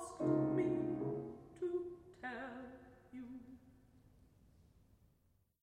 lost.